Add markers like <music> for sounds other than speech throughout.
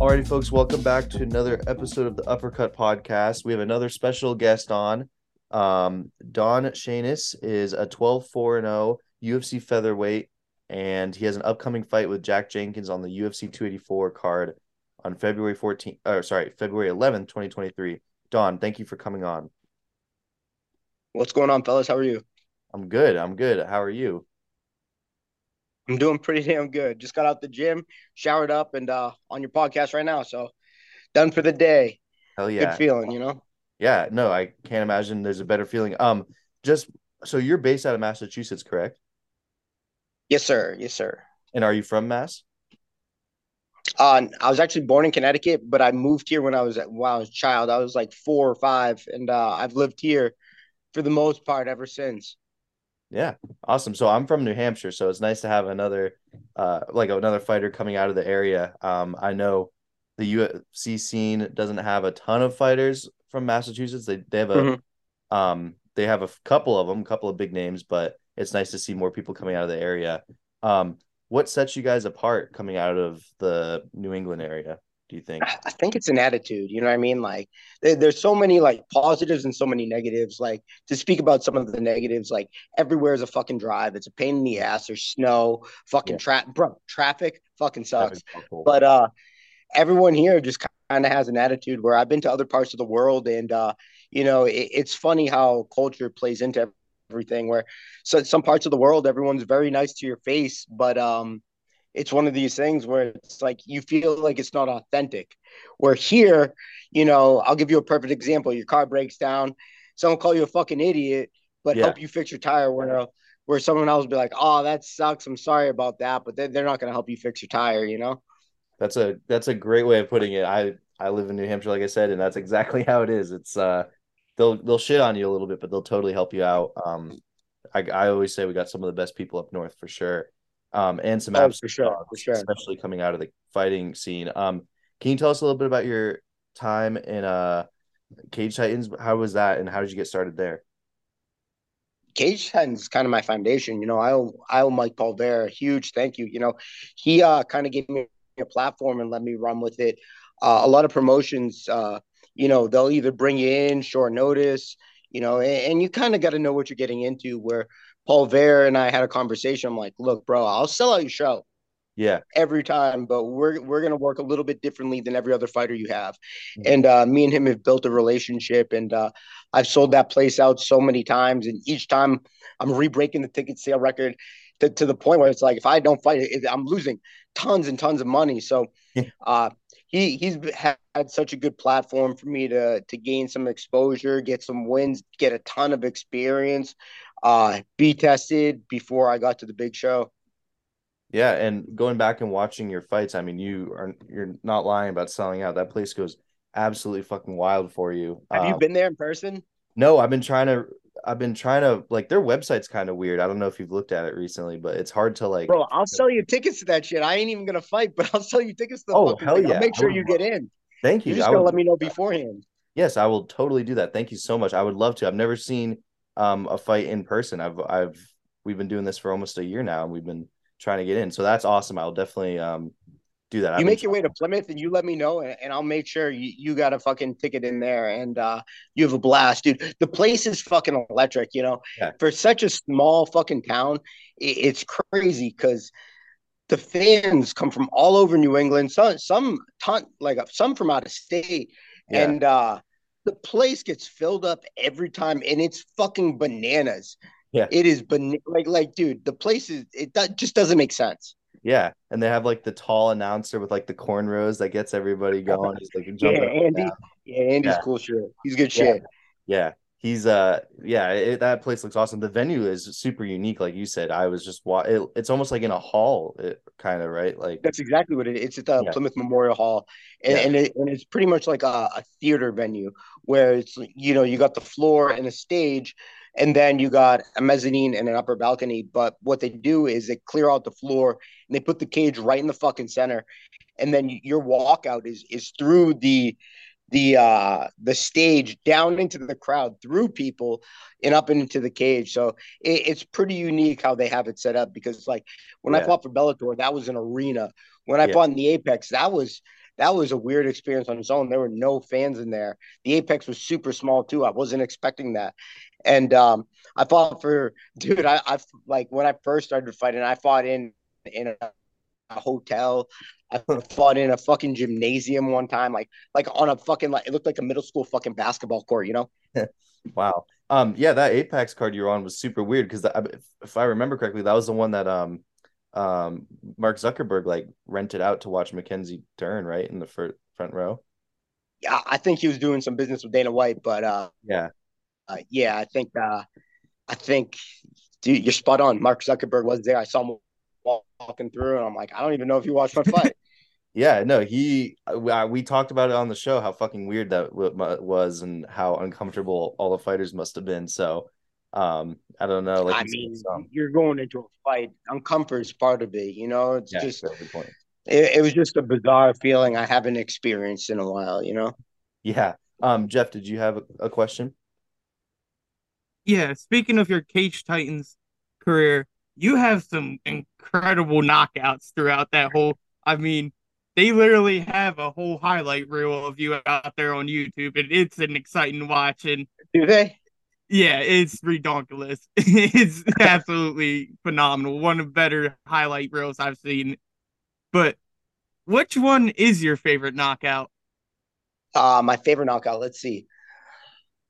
Alrighty, folks, welcome back to another episode of the Uppercut Podcast. We have another special guest on. Um, Don Shainis is a 12 4 0 UFC featherweight, and he has an upcoming fight with Jack Jenkins on the UFC 284 card on February 14th, or sorry, February 11th, 2023. Don, thank you for coming on. What's going on, fellas? How are you? I'm good. I'm good. How are you? I'm doing pretty damn good. Just got out the gym, showered up, and uh, on your podcast right now. So done for the day. Hell yeah. Good feeling, you know? Yeah, no, I can't imagine there's a better feeling. Um, just so you're based out of Massachusetts, correct? Yes, sir. Yes, sir. And are you from Mass? Uh, I was actually born in Connecticut, but I moved here when I was when I was a child. I was like four or five, and uh, I've lived here for the most part ever since. Yeah, awesome. So I'm from New Hampshire, so it's nice to have another, uh, like another fighter coming out of the area. Um, I know the UFC scene doesn't have a ton of fighters from Massachusetts. They they have a, mm-hmm. um, they have a couple of them, a couple of big names, but it's nice to see more people coming out of the area. Um, what sets you guys apart coming out of the New England area? Do you think? I think it's an attitude. You know what I mean? Like there, there's so many like positives and so many negatives. Like to speak about some of the negatives, like everywhere is a fucking drive. It's a pain in the ass. There's snow, fucking yeah. traffic, bro. Traffic fucking sucks. But uh, everyone here just kind of has an attitude. Where I've been to other parts of the world, and uh, you know, it, it's funny how culture plays into everything. Where so some parts of the world, everyone's very nice to your face, but um it's one of these things where it's like you feel like it's not authentic. Where here, you know, I'll give you a perfect example. Your car breaks down, someone call you a fucking idiot, but yeah. help you fix your tire. Where where someone else will be like, "Oh, that sucks. I'm sorry about that," but they're, they're not going to help you fix your tire. You know. That's a that's a great way of putting it. I I live in New Hampshire, like I said, and that's exactly <laughs> how it is. It's uh, they'll they'll shit on you a little bit, but they'll totally help you out. Um, I I always say we got some of the best people up north for sure um, and some oh, for sure, for sure, especially coming out of the fighting scene. Um, can you tell us a little bit about your time in uh Cage Titans? How was that, and how did you get started there? Cage Titans is kind of my foundation. You know, I owe, I owe Mike Paul there a huge thank you. You know, he uh, kind of gave me a platform and let me run with it. Uh, a lot of promotions, uh, you know, they'll either bring you in short notice, you know, and, and you kind of got to know what you're getting into. Where Paul Bear and I had a conversation. I'm like, look, bro, I'll sell out your show. Yeah. Every time, but we're we're gonna work a little bit differently than every other fighter you have. Mm-hmm. And uh, me and him have built a relationship and uh, I've sold that place out so many times. And each time I'm re-breaking the ticket sale record to, to the point where it's like if I don't fight it, I'm losing tons and tons of money. So uh, he he's had such a good platform for me to to gain some exposure, get some wins, get a ton of experience uh, be tested before I got to the big show. Yeah, and going back and watching your fights, I mean, you are you're not lying about selling out. That place goes absolutely fucking wild for you. Have um, you been there in person? No, I've been trying to. I've been trying to like their website's kind of weird. I don't know if you've looked at it recently, but it's hard to like. Bro, I'll sell you tickets to that shit. I ain't even gonna fight, but <laughs> I'll sell you tickets to. Oh hell thing. yeah! I'll make sure you get in. Thank you. You just gotta let me know beforehand. Yes, I will totally do that. Thank you so much. I would love to. I've never seen um, a fight in person. I've I've we've been doing this for almost a year now, and we've been trying to get in. So that's awesome. I'll definitely um, do that. You make your way to Plymouth, and you let me know, and I'll make sure you, you got a fucking ticket in there, and uh, you have a blast, dude. The place is fucking electric. You know, yeah. for such a small fucking town, it, it's crazy because the fans come from all over New England. Some some ton like some from out of state, yeah. and uh, the place gets filled up every time, and it's fucking bananas. Yeah, it is ban- like like dude, the place is it do- just doesn't make sense. Yeah, and they have like the tall announcer with like the cornrows that gets everybody <laughs> going. He's like yeah, Andy. Yeah, Andy's yeah. cool shit. He's good yeah. shit. Yeah, he's uh yeah it, that place looks awesome the venue is super unique like you said i was just wa- it, it's almost like in a hall it kind of right like that's exactly what it is it's at the yeah. plymouth memorial hall and, yeah. and, it, and it's pretty much like a, a theater venue where it's you know you got the floor and a stage and then you got a mezzanine and an upper balcony but what they do is they clear out the floor and they put the cage right in the fucking center and then your walkout is is through the the uh the stage down into the crowd through people and up into the cage so it, it's pretty unique how they have it set up because like when yeah. i fought for bellator that was an arena when i yeah. fought in the apex that was that was a weird experience on its own. There were no fans in there. The Apex was super small too. I wasn't expecting that. And um, I fought for <laughs> dude. I, I like when I first started fighting. I fought in in a, a hotel. I fought in a fucking gymnasium one time, like like on a fucking like it looked like a middle school fucking basketball court, you know? <laughs> wow. Um, yeah, that Apex card you're on was super weird because if, if I remember correctly, that was the one that um um Mark Zuckerberg like rented out to watch Mackenzie Dern, right in the front front row. Yeah, I think he was doing some business with Dana White, but uh, yeah, uh, yeah, I think uh, I think dude, you're spot on. Mark Zuckerberg was there. I saw him walking through, and I'm like, I don't even know if you watched my fight. <laughs> yeah, no, he. Uh, we talked about it on the show how fucking weird that was, and how uncomfortable all the fighters must have been. So, um, I don't know. Like, I mean, you're going into a fight. Uncomfort is part of it. You know, it's yeah, just. It, it was just a bizarre feeling I haven't experienced in a while. You know. Yeah. Um, Jeff, did you have a, a question? yeah, speaking of your Cage Titans career, you have some incredible knockouts throughout that whole. I mean, they literally have a whole highlight reel of you out there on YouTube, and it's an exciting watch. And do they? Yeah, it's redonkulous. <laughs> it's absolutely phenomenal. One of the better highlight reels I've seen. But which one is your favorite knockout? Uh, my favorite knockout. Let's see.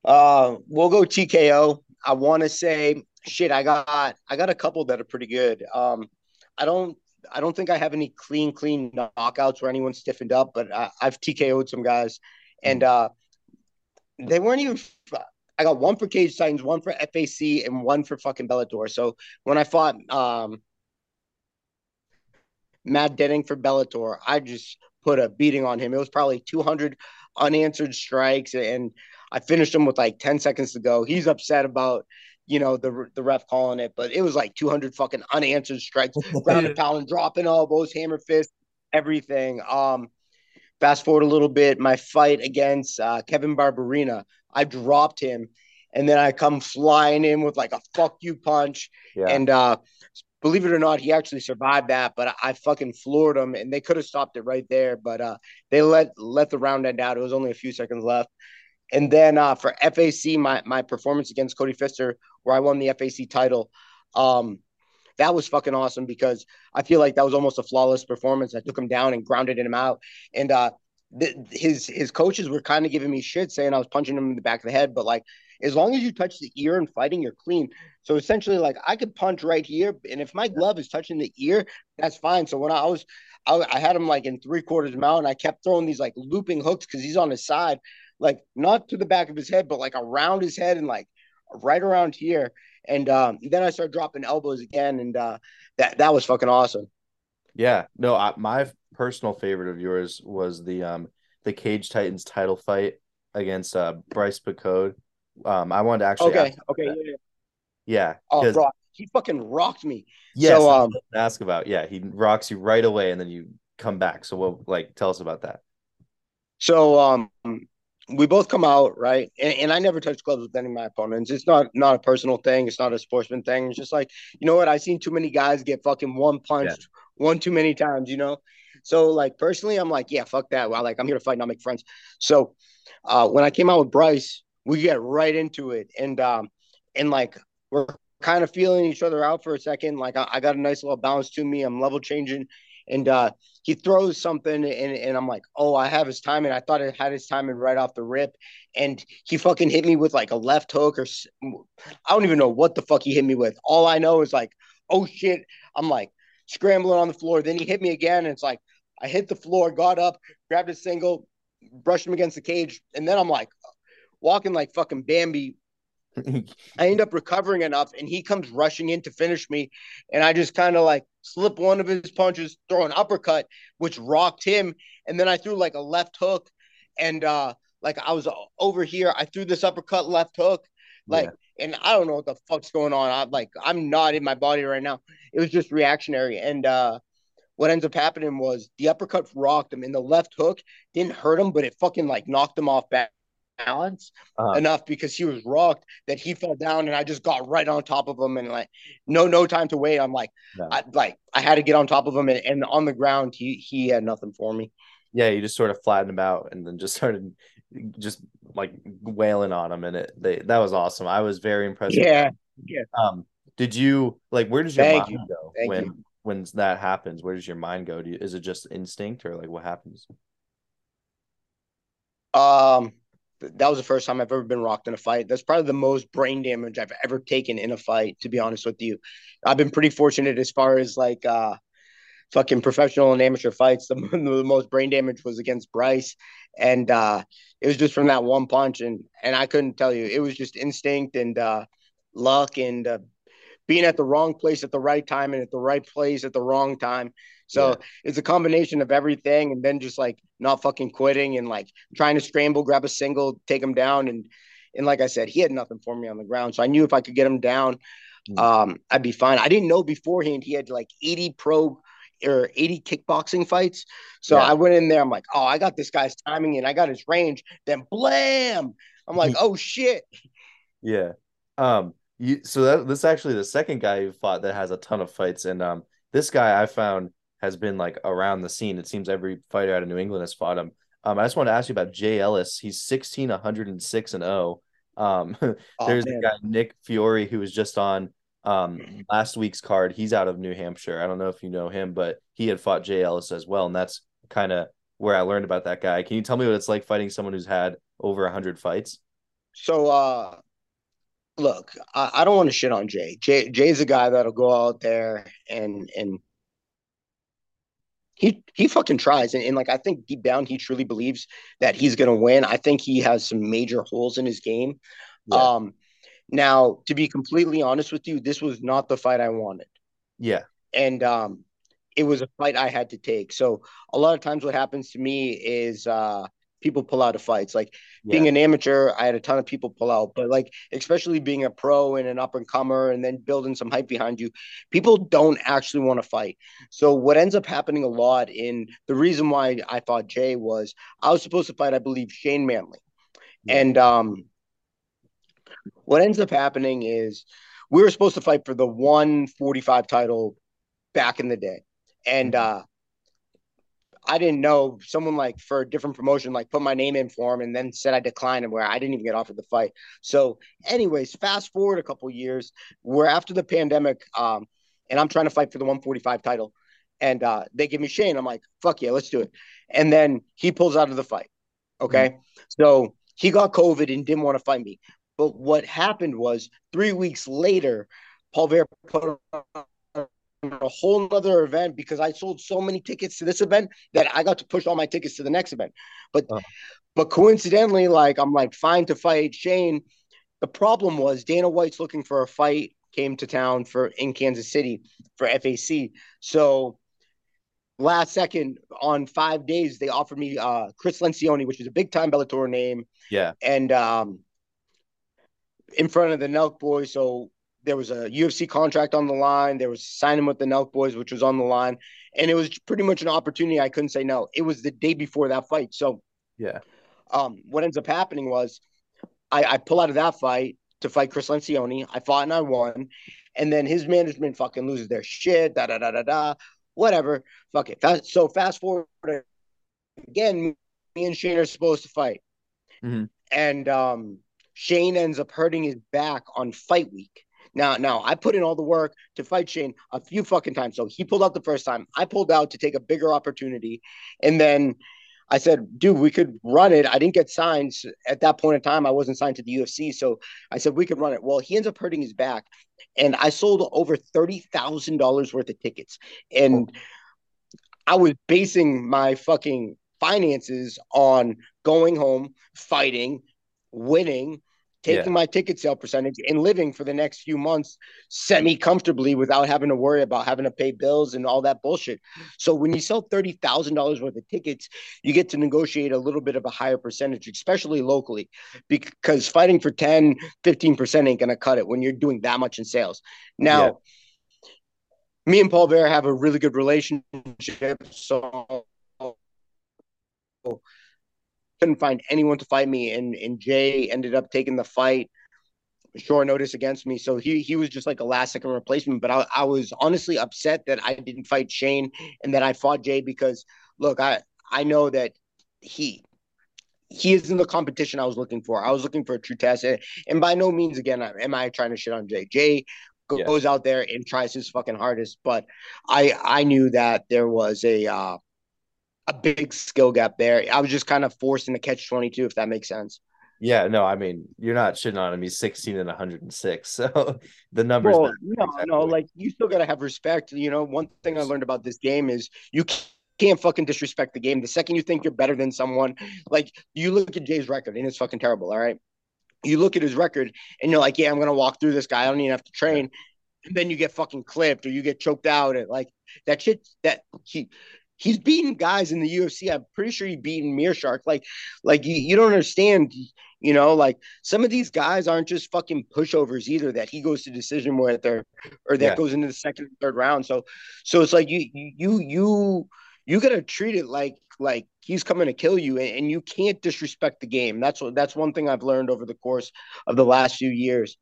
Uh, we'll go TKO. I want to say shit. I got I got a couple that are pretty good. Um, I don't I don't think I have any clean clean knockouts where anyone stiffened up, but I, I've TKO'd some guys, and uh, they weren't even. I got one for Cage Titans, one for FAC, and one for fucking Bellator. So when I fought um, Matt Denning for Bellator, I just put a beating on him. It was probably 200 unanswered strikes, and I finished him with like 10 seconds to go. He's upset about, you know, the the ref calling it, but it was like 200 fucking unanswered strikes, ground <laughs> and pound, dropping elbows, hammer fist, everything. Um, fast forward a little bit, my fight against uh, Kevin Barberena, I dropped him, and then I come flying in with like a fuck you punch, yeah. and uh, believe it or not, he actually survived that, but I, I fucking floored him, and they could have stopped it right there, but uh, they let let the round end out. It was only a few seconds left. And then uh, for FAC, my my performance against Cody Pfister, where I won the FAC title, um, that was fucking awesome because I feel like that was almost a flawless performance. I took him down and grounded him out, and uh, th- his his coaches were kind of giving me shit, saying I was punching him in the back of the head, but like as long as you touch the ear and fighting, you're clean. So essentially, like I could punch right here, and if my glove is touching the ear, that's fine. So when I was, I, I had him like in three quarters mount, and I kept throwing these like looping hooks because he's on his side like not to the back of his head, but like around his head and like right around here. And um, then I started dropping elbows again, and uh, that that was fucking awesome. Yeah, no, I, my personal favorite of yours was the um the Cage Titans title fight against uh Bryce Picode. Um, I wanted to actually okay, okay, yeah, yeah. yeah oh, bro, he fucking rocked me. Yes, so, um, ask about yeah, he rocks you right away, and then you come back. So, what like tell us about that? So, um, we both come out right? And, and, i never touch gloves with any of my opponents. It's not not a personal thing. It's not a sportsman thing. It's just like you know what? I've seen too many guys get fucking one punched yeah. one too many times you know? So like personally i'm like yeah fuck that. Well like i'm here to fight not make friends. So uh when i came out with bryce we get right into it. And um and like we're kind of feeling each other out for a second. Like I, I got a nice little balance to me. I'm level changing and uh, he throws something, and, and I'm like, oh, I have his timing. I thought it had his timing right off the rip, and he fucking hit me with like a left hook, or I don't even know what the fuck he hit me with. All I know is like, oh shit, I'm like scrambling on the floor. Then he hit me again, and it's like I hit the floor, got up, grabbed a single, brushed him against the cage, and then I'm like walking like fucking Bambi <laughs> I end up recovering enough, and he comes rushing in to finish me, and I just kind of like slip one of his punches, throw an uppercut, which rocked him, and then I threw like a left hook, and uh like I was over here, I threw this uppercut left hook, like, yeah. and I don't know what the fuck's going on. I'm like, I'm not in my body right now. It was just reactionary, and uh what ends up happening was the uppercut rocked him, and the left hook didn't hurt him, but it fucking like knocked him off back balance uh-huh. enough because he was rocked that he fell down and I just got right on top of him and like no no time to wait. I'm like no. I like I had to get on top of him and, and on the ground he he had nothing for me. Yeah, you just sort of flattened him out and then just started just like wailing on him, and it they that was awesome. I was very impressed. Yeah, yeah. Um, did you like where does your Thank mind you. go Thank when you. when that happens? Where does your mind go? Do you, is it just instinct or like what happens? Um, that was the first time I've ever been rocked in a fight. That's probably the most brain damage I've ever taken in a fight, to be honest with you. I've been pretty fortunate as far as like uh fucking professional and amateur fights. The, <laughs> the most brain damage was against Bryce. And uh it was just from that one punch and and I couldn't tell you. It was just instinct and uh luck and uh, being at the wrong place at the right time and at the right place at the wrong time. So Yeah. it's a combination of everything, and then just like not fucking quitting and like trying to scramble, grab a single, take him down, and and like I said, he had nothing for me on the ground, so I knew if I could get him down, Mm. um, I'd be fine. I didn't know beforehand he had like 80 pro or 80 kickboxing fights. So Yeah. I went in there, I'm like, oh, I got this guy's timing and I got his range. Then blam, I'm like, <laughs> oh shit. Yeah. Um, you so that this is actually the second guy who fought that has a ton of fights, and um, this guy I found has been like around the scene. It seems every fighter out of New England has fought him. Um, I just want to ask you about Jay Ellis. He's 16, 106 and 0. Um, <laughs> Oh, there's the man. guy Nick Fiore who was just on um <clears throat> last week's card. He's out of New Hampshire. I don't know if you know him, but he had fought Jay Ellis as well, and that's kind of where I learned about that guy. Can you tell me what it's like fighting someone who's had over 100 fights? So uh look, I, I don't want to shit on Jay. Jay Jay's a guy that'll go out there and and he he fucking tries and, and like I think deep down he truly believes that he's gonna win. I think he has some major holes in his game. Yeah. Um now to be completely honest with you, this was not the fight I wanted. Yeah. And um it was a fight I had to take. So a lot of times what happens to me is uh people pull out of fights. Like being an amateur, I had a ton of people pull out, but like especially being a pro and an up and comer and then building some hype behind you, people don't actually want to fight. So what ends up happening a lot in the reason why I thought Jay was I was supposed to fight, I believe, Shane Manley. Yeah. And um what ends up happening is we were supposed to fight for the 145 title back in the day. And uh I didn't know someone like for a different promotion like put my name in for him and then said I declined him where I didn't even get offered the fight. So, anyways, fast forward a couple years, we're after the pandemic, um, and I'm trying to fight for the 145 title, and uh, they give me Shane. I'm like, fuck yeah, let's do it. And then he pulls out of the fight. Okay, so he got COVID and didn't want to fight me. But what happened was three weeks later, Paul Bear put on a whole nother event because I sold so many tickets to this event that I got to push all my tickets to the next event. But Oh. but coincidentally, like I'm like fine to fight Shane. The problem was Dana White's looking for a fight, came to town for in Kansas City for FAC. So last second on five days, they offered me uh Chris Lencioni, which is a big time Bellator name, Yeah. and um in front of the Nelk boys. So there was a UFC contract on the line. There was signing with the Nelk boys, which was on the line. And it was pretty much an opportunity I couldn't say no. It was the day before that fight. So Yeah. um, what ends up happening was I, I pull out of that fight to fight Chris Lencioni. I fought and I won. And then his management fucking loses their shit, da da da da da. Whatever. Fuck it. Fast, so fast forward again, me and Shane are supposed to fight. Mhm. And um, Shane ends up hurting his back on fight week. Now, now I put in all the work to fight Shane a few fucking times. So he pulled out the first time. I pulled out to take a bigger opportunity. And then I said, dude, we could run it. I didn't get signed at that point in time. I wasn't signed to the UFC. So I said, we could run it. Well, he ends up hurting his back. And I sold over $30,000 worth of tickets. And oh. I was basing my fucking finances on going home, fighting, winning, taking Yeah. my ticket sale percentage, and living for the next few months semi comfortably without having to worry about having to pay bills and all that bullshit. So when you sell thirty thousand dollars worth of tickets, you get to negotiate a little bit of a higher percentage, especially locally, because fighting for 10, 15% ain't gonna cut it when you're doing that much in sales. Now, Yeah. me and Paul Bear have a really good relationship, so couldn't find anyone to fight me, and and Jay ended up taking the fight short notice against me. So he he was just like a last second replacement. But I, I was honestly upset that I didn't fight Shane and that I fought Jay because look, I I know that he he isn't the competition I was looking for. I was looking for a true test, and, and by no means, again, am I trying to shit on Jay. Jay goes yeah. out there and tries his fucking hardest, but I I knew that there was a uh, a big skill gap there. I was just kind of forced into catch twenty two, if that makes sense. Yeah, no, I mean you're not shitting on him. He's 16 and 106, <laughs> so the numbers. Well, no, exactly. no, like you still gotta have respect. You know, one thing I learned about this game is you can't fucking disrespect the game. The second you think you're better than someone, like you look at Jay's record and it's fucking terrible. All right, you look at his record and you're like, yeah, I'm gonna walk through this guy. I don't even have to train. And then you get fucking clipped or you get choked out and like that shit that he he's beaten guys in the UFC. I'm pretty sure he beaten Meerschaert. Like, like you, you don't understand, you know, like some of these guys aren't just fucking pushovers either that he goes to decision with or or that yeah. goes into the second third round. So so it's like you you you you gotta treat it like like he's coming to kill you and, and you can't disrespect the game. That's what that's one thing I've learned over the course of the last few years.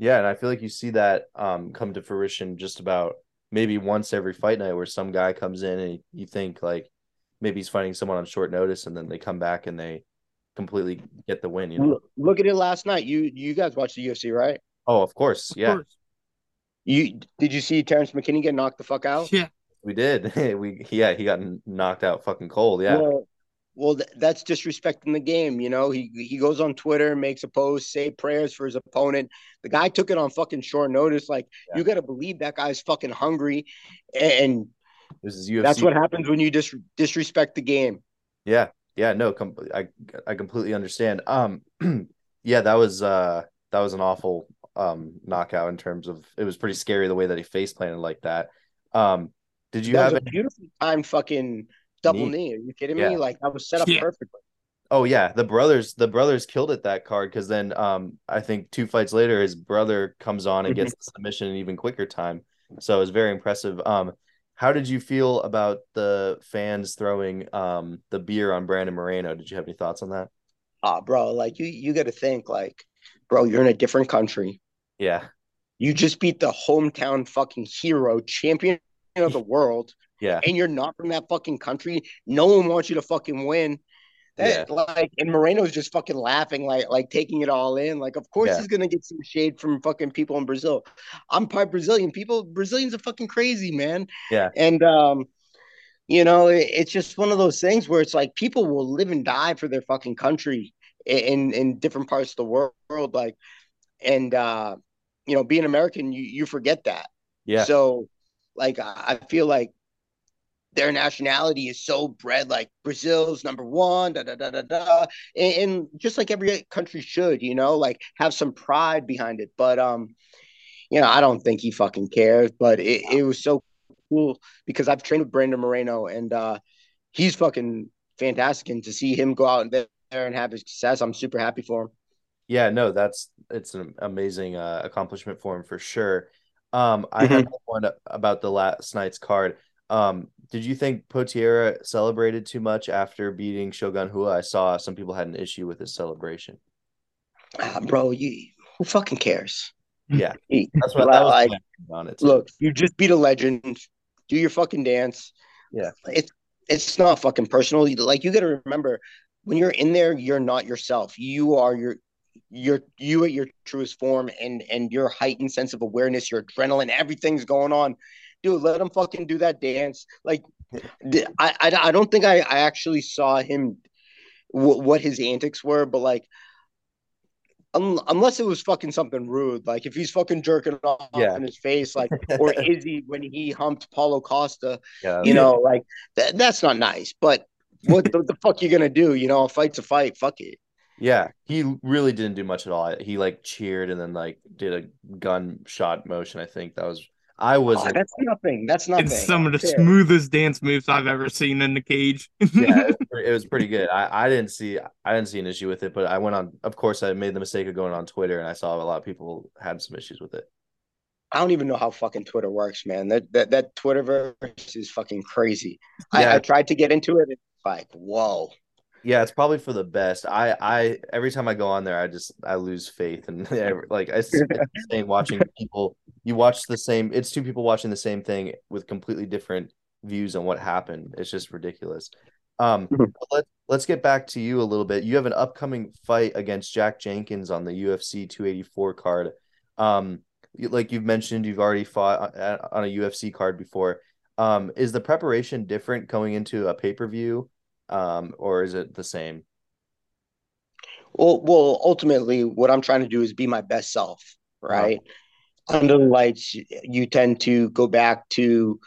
Yeah, and I feel like you see that um come to fruition just about maybe once every fight night where some guy comes in and you think like maybe he's fighting someone on short notice and then they come back and they completely get the win. You know, look at it last night. You you guys watched the UFC, right? Oh, of course, yeah. Of course. You did you see Terrence McKinney get knocked the fuck out? Yeah, we did. <laughs> we yeah, he got knocked out fucking cold. Yeah. Well, well, th- that's disrespecting the game. You know, he he goes on Twitter, makes a post, say prayers for his opponent. The guy took it on fucking short notice. Like yeah. you got to believe that guy's fucking hungry, and this is UFC. That's what happens when you dis- disrespect the game. Yeah, yeah, no, com- I I completely understand. Um, <clears throat> yeah, that was uh that was an awful um knockout in terms of it was pretty scary the way that he face planted like that. Um, did you that have a beautiful time fucking double knee. knee. Are you kidding yeah. me? Like that was set up yeah. perfectly. Oh yeah, the brothers the brothers killed it that card because then um I think two fights later his brother comes on and gets mm-hmm. the submission in even quicker time. So it was very impressive. Um how did you feel about the fans throwing um the beer on Brandon Moreno? Did you have any thoughts on that? Ah, uh, bro, like you you got to think like, bro, you're in a different country. Yeah. You just beat the hometown fucking hero, champion of the world. Yeah. And you're not from that fucking country. No one wants you to fucking win. That, yeah. like and Moreno's just fucking laughing, like like taking it all in. Like, of course yeah. he's gonna get some shade from fucking people in Brazil. I'm part Brazilian. People Brazilians are fucking crazy, man. Yeah. And um, you know, it, it's just one of those things where it's like people will live and die for their fucking country in in different parts of the world. Like, and uh, you know, being American, you you forget that. Yeah. So like I feel like their nationality is so bred like Brazil's number one, da da da da da, and, and, just like every country should, you know, like have some pride behind it. But um, you know, I don't think he fucking cares. But it, it was so cool because I've trained with Brandon Moreno and uh, he's fucking fantastic, and to see him go out there and have his success, I'm super happy for him. Yeah, no, that's it's an amazing uh, accomplishment for him for sure. Um, I mm-hmm. had one about the last night's card. Um, did you think Potieria celebrated too much after beating Shogun Rua? I saw some people had an issue with his celebration. Uh, bro, you who fucking cares? Yeah, <laughs> that's what that was like. On it. Look, you just beat a legend. Do your fucking dance. Yeah, it's it's not fucking personal. Like you got to remember, when you're in there, you're not yourself. You are your you're you at your truest form and and your heightened sense of awareness, your adrenaline, everything's going on. Dude, let him fucking do that dance. Like, I I, I don't think I I actually saw him w- what his antics were, but like. Un- unless it was fucking something rude, like if he's fucking jerking off yeah. in his face, like <laughs> or Izzy when he humped Paulo Costa, yeah. you know, like th- that's not nice. But what the, the fuck you gonna do? You know, a fight's a fight. Fuck it. Yeah, he really didn't do much at all. He like cheered and then like did a gunshot motion. I think that was I was. Oh, that's nothing. That's nothing. It's some of the smoothest dance moves I've ever seen in the cage. <laughs> yeah, it was, pretty good. I, I didn't see I didn't see an issue with it, but I went on. Of course, I made the mistake of going on Twitter, and I saw a lot of people had some issues with it. I don't even know how fucking Twitter works, man. That that that Twitterverse is fucking crazy. Yeah. I, I tried to get into it. It's like, whoa yeah it's probably for the best i i every time i go on there i just i lose faith and <laughs> like i saying watching <laughs> people you watch the same it's two people watching the same thing with completely different views on what happened. It's just ridiculous. Um, Mhm. let let's get back to you a little bit. You have an upcoming fight against Jack Jenkins on the UFC 284 card. Um, like you've mentioned, you've already fought on, on a UFC card before. Um, is the preparation different going into a pay per view, um, or is it the same? Well, well, ultimately, what I'm trying to do is be my best self, right? Under the lights, you tend to go back to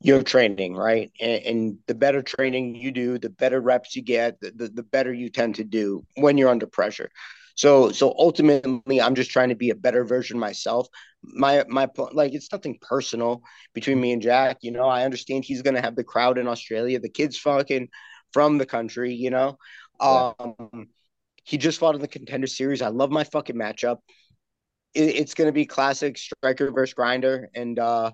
your training, right? And, and the better training you do, the better reps you get, the, the, the better you tend to do when you're under pressure. So, so ultimately, I'm just trying to be a better version myself. My, my, like, it's nothing personal between me and Jack. You know, I understand he's gonna have the crowd in Australia. The kid's fucking from the country. You know, Yeah. um, he just fought in the contender series. I love my fucking matchup. It, it's gonna be classic striker versus grinder, and uh,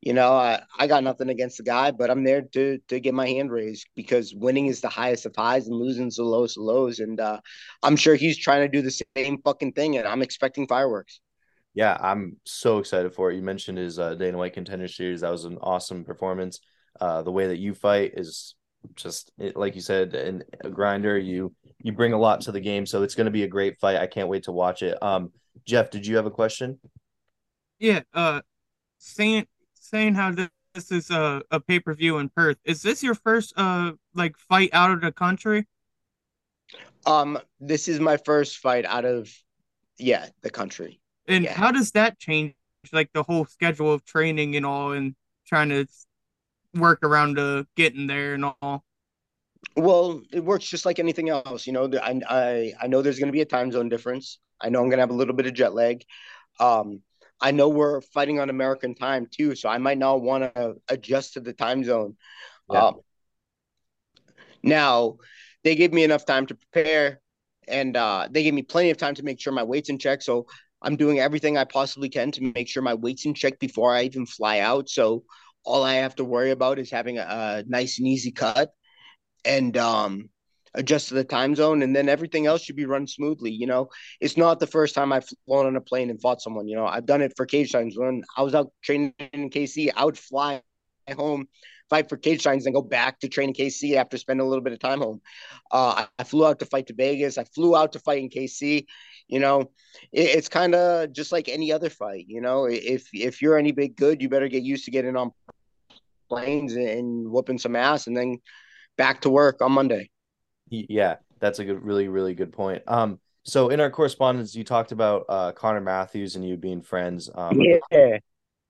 you know, I, I got nothing against the guy, but I'm there to to get my hand raised because winning is the highest of highs and losing is the lowest of lows. And uh, I'm sure he's trying to do the same fucking thing, and I'm expecting fireworks. Yeah, I'm so excited for it. You mentioned his uh, Dana White Contender Series. That was an awesome performance. Uh, the way that you fight is just it, like you said, and a grinder. You you bring a lot to the game, so it's going to be a great fight. I can't wait to watch it. Um, Jeff, did you have a question? Yeah, uh, saying saying how this, this is a, a pay per view in Perth. Is this your first uh like fight out of the country? Um, this is my first fight out of yeah the country. And Yeah. how does that change like the whole schedule of training and all, and trying to work around to getting there and all? Well, it works just like anything else. You know, I I, I know there's going to be a time zone difference. I know I'm going to have a little bit of jet lag. Um, I know we're fighting on American time too, so I might not want to adjust to the time zone. Yeah. Um, now, they gave me enough time to prepare, and uh, they gave me plenty of time to make sure my weight's in check. So I'm doing everything I possibly can to make sure my weight's in check before I even fly out. So all I have to worry about is having a, a nice and easy cut and um, adjust to the time zone, and then everything else should be run smoothly. You know, it's not the first time I've flown on a plane and fought someone. You know, I've done it for Cage Titans. When I was out training in KC, I would fly home, fight for Cage Titans, and go back to train in KC after spending a little bit of time home. Uh, I, I flew out to fight to Vegas. I flew out to fight in KC. You know, it, it's kind of just like any other fight. You know, if if you're any big good, you better get used to getting on planes and, and whooping some ass, and then back to work on Monday. Yeah, that's a good, really, really good point. Um, so in our correspondence, you talked about uh Connor Matthews and you being friends. Um, Yeah,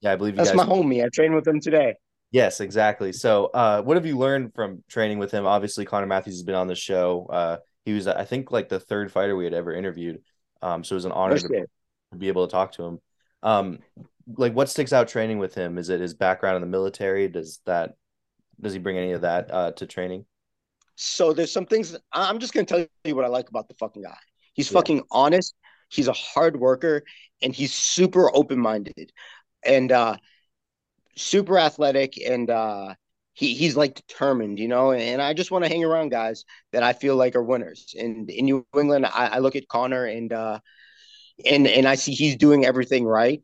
yeah, I believe you that's guys. my homie. I trained with him today. Yes, exactly. So, uh, what have you learned from training with him? Obviously, Connor Matthews has been on the show. Uh, he was, I think, like the third fighter we had ever interviewed. Um, so it was an honor No to be able to talk to him. Um, like, what sticks out training with him? Is it his background in the military? Does that does he bring any of that uh, to training? So there's some things I'm just gonna tell you what I like about the fucking guy. He's Yeah. fucking honest. He's a hard worker, and he's super open minded, and uh, super athletic, and uh, he he's like determined, you know. And I just want to hang around guys that I feel like are winners. And in New England, I, I look at Connor and uh, and and I see he's doing everything right.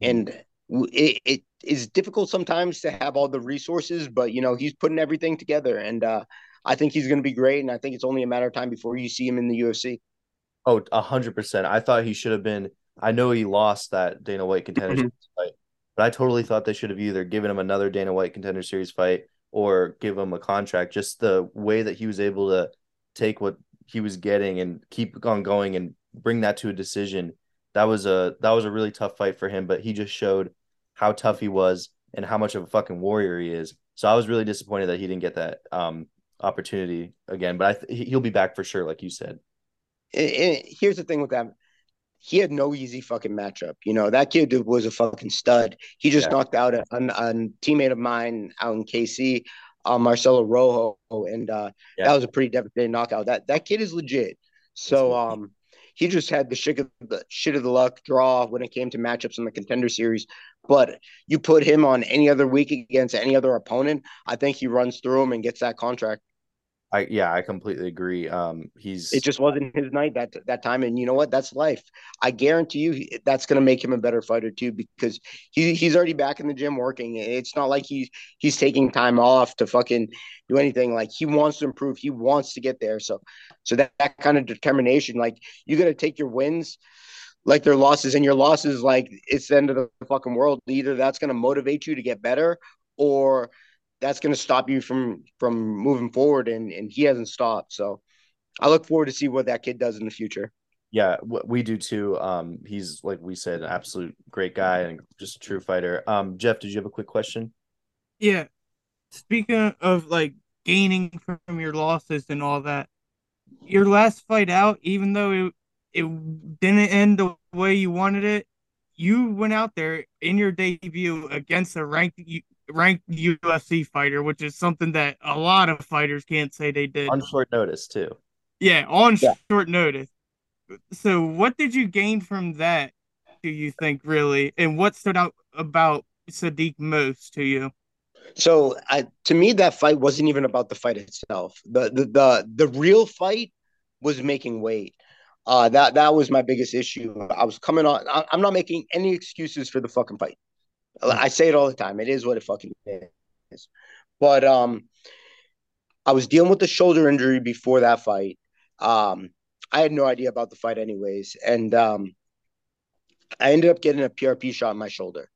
and it, it is difficult sometimes to have all the resources, but you know he's putting everything together, and uh, I think he's going to be great. And I think it's only a matter of time before you see him in the UFC. Oh, a hundred percent. I thought he should have been. I know he lost that Dana White contender Mhm. fight, but I totally thought they should have either given him another Dana White contender series fight or give him a contract. Just the way that he was able to take what he was getting and keep on going and bring that to a decision. That was a that was a really tough fight for him, but he just showed how tough he was and how much of a fucking warrior he is. So I was really disappointed that he didn't get that um opportunity again, but I th- he'll be back for sure, like you said. And- here's the thing with that. He had no easy fucking matchup. You know, that kid was a fucking stud. He just Yeah. knocked out a, a, a teammate of mine out in KC, uh, Marcelo Rojo, and uh, Yeah. that was a pretty devastating knockout. That that kid is legit. So um, he just had the shit of the shit of the luck draw when it came to matchups in the contender series. But you put him on any other week against any other opponent, I think he runs through him and gets that contract. I yeah, I completely agree. Um, he's it just wasn't his night that that time, and you know what? That's life. I guarantee you that's going to make him a better fighter too, because he he's already back in the gym working. It's not like he's he's taking time off to fucking do anything. Like he wants to improve. He wants to get there. So so that, that kind of determination, like you got to take your wins like their losses, and your losses like it's the end of the fucking world. Either that's going to motivate you to get better, or that's going to stop you from from moving forward and and he hasn't stopped. So i look forward to see what that kid does in the future. Yeah we do too. Um he's like we said an absolute great guy and just a true fighter. Um jeff did you have a quick question? Yeah. Speaking of like gaining from your losses and all that your last fight out even though it it didn't end the way you wanted it you went out there in your debut against a ranked ranked UFC fighter, which is something that a lot of fighters can't say they did on short notice too. Yeah, on yeah. short notice. So, what did you gain from that? Do you think really, and what stood out about Sodiq most to you? So, I, to me, that fight wasn't even about the fight itself. The the the, the real fight was making weight. Uh, that that was my biggest issue. I was coming on. I, I'm not making any excuses for the fucking fight. I say it all the time. It is what it fucking is. But um, I was dealing with the shoulder injury before that fight. Um, I had no idea about the fight, anyways, and um, I ended up getting a PRP shot in my shoulder,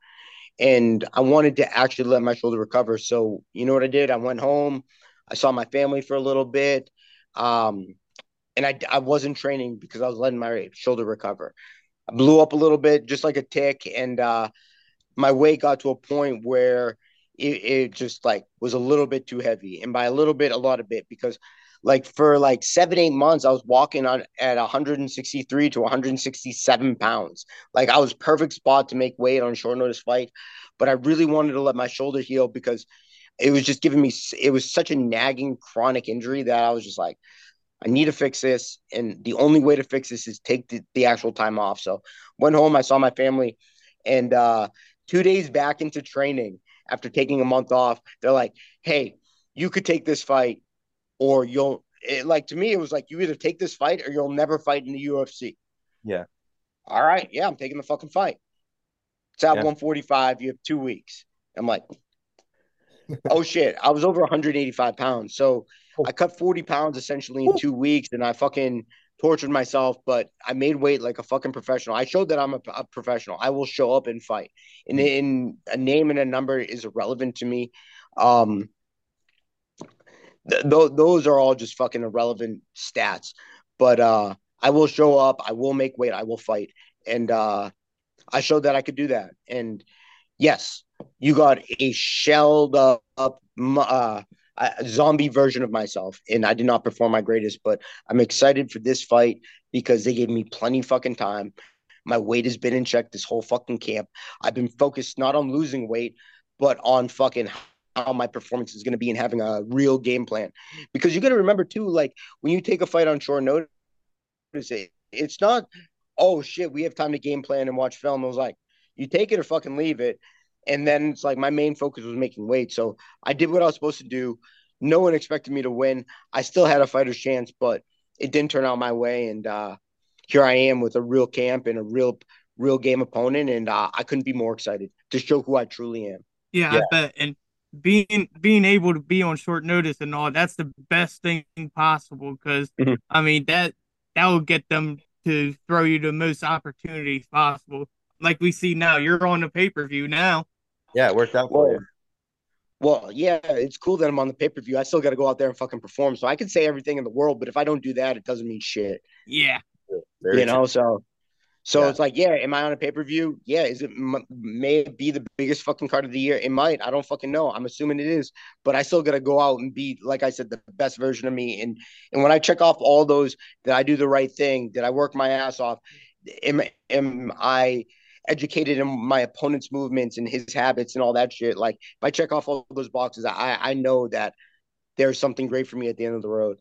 and I wanted to actually let my shoulder recover. So you know what I did? I went home. I saw my family for a little bit, um, and I I wasn't training because I was letting my shoulder recover. I blew up a little bit, just like a tick, and uh, my weight got to a point where it, it just like was a little bit too heavy. And by a little bit, a lot of bit, because like for like seven, eight months, I was walking on at 163 to 167 pounds. Like I was perfect spot to make weight on short notice fight. But I really wanted to let my shoulder heal because it was just giving me it was such a nagging chronic injury that I was just like, I need to fix this. And the only way to fix this is take the, the actual time off. So went home, I saw my family, and uh two days back into training after taking a month off, they're like, hey, you could take this fight or you'll it, like to me, it was like you either take this fight or you'll never fight in the UFC. Yeah. All right. Yeah, I'm taking the fucking fight. It's at yeah. 145. You have two weeks. I'm like, <laughs> oh shit. I was over 185 pounds. So oh. I cut 40 pounds essentially in two weeks and I fucking tortured myself, but I made weight like a fucking professional. I showed that I'm a, a professional. I will show up and fight. And mm-hmm. in a name and a number is irrelevant to me. Um, th- th- those are all just fucking irrelevant stats. But uh, I will show up. I will make weight. I will fight. And uh, I showed that I could do that. And yes, you got a shelled up, uh, a zombie version of myself, and I did not perform my greatest. But I'm excited for this fight because they gave me plenty fucking time. My weight has been in check this whole fucking camp. I've been focused not on losing weight, but on fucking how my performance is going to be and having a real game plan. Because you got to remember too, like when you take a fight on short notice, it, it's not, oh shit, we have time to game plan and watch film. It was like, you take it or fucking leave it. And then it's like my main focus was making weight. So I did what I was supposed to do. No one expected me to win. I still had a fighter's chance, but it didn't turn out my way. And uh, here I am with a real camp and a real, real game opponent. And uh, I couldn't be more excited to show who I truly am. Yeah, yeah, I bet. And being being able to be on short notice and all that's the best thing possible because mm-hmm. I mean that that will get them to throw you the most opportunities possible. Like we see now, you're on the pay per view now. Yeah, it worked out for well, you. Well, yeah, it's cool that I'm on the pay per view. I still got to go out there and fucking perform. So I can say everything in the world, but if I don't do that, it doesn't mean shit. Yeah. Very you know, so so yeah. it's like, yeah, am I on a pay per view? Yeah, is it may it be the biggest fucking card of the year? It might. I don't fucking know. I'm assuming it is, but I still got to go out and be, like I said, the best version of me. And and when I check off all those, that I do the right thing, that I work my ass off. Am am I educated in my opponent's movements and his habits and all that shit. Like if I check off all those boxes, I I know that there's something great for me at the end of the road.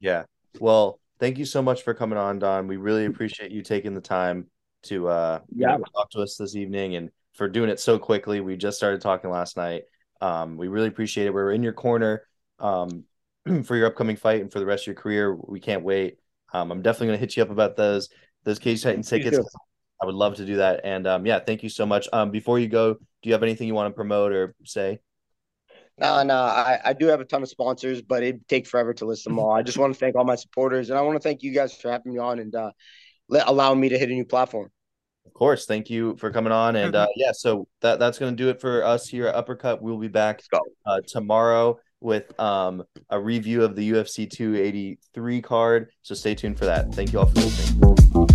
Yeah. Well, thank you so much for coming on, Don. We really appreciate you taking the time to uh yeah. Know, talk to us this evening and for doing it so quickly. We just started talking last night. Um, we really appreciate it. We're in your corner. Um, <clears throat> for your upcoming fight and for the rest of your career. We can't wait. Um, I'm definitely gonna hit you up about those those Cage Titans tickets. I would love to do that. And um, yeah, thank you so much. Um, before you go, do you have anything you want to promote or say? No, no, I, I do have a ton of sponsors, but it'd take forever to list them <laughs> all. I just want to thank all my supporters, and I want to thank you guys for having me on and uh, let, allowing me to hit a new platform. Of course, thank you for coming on, and uh, <laughs> yeah, so that that's going to do it for us here at Uppercut. We'll be back uh, tomorrow with um, a review of the UFC 283 card. So stay tuned for that. Thank you all for listening.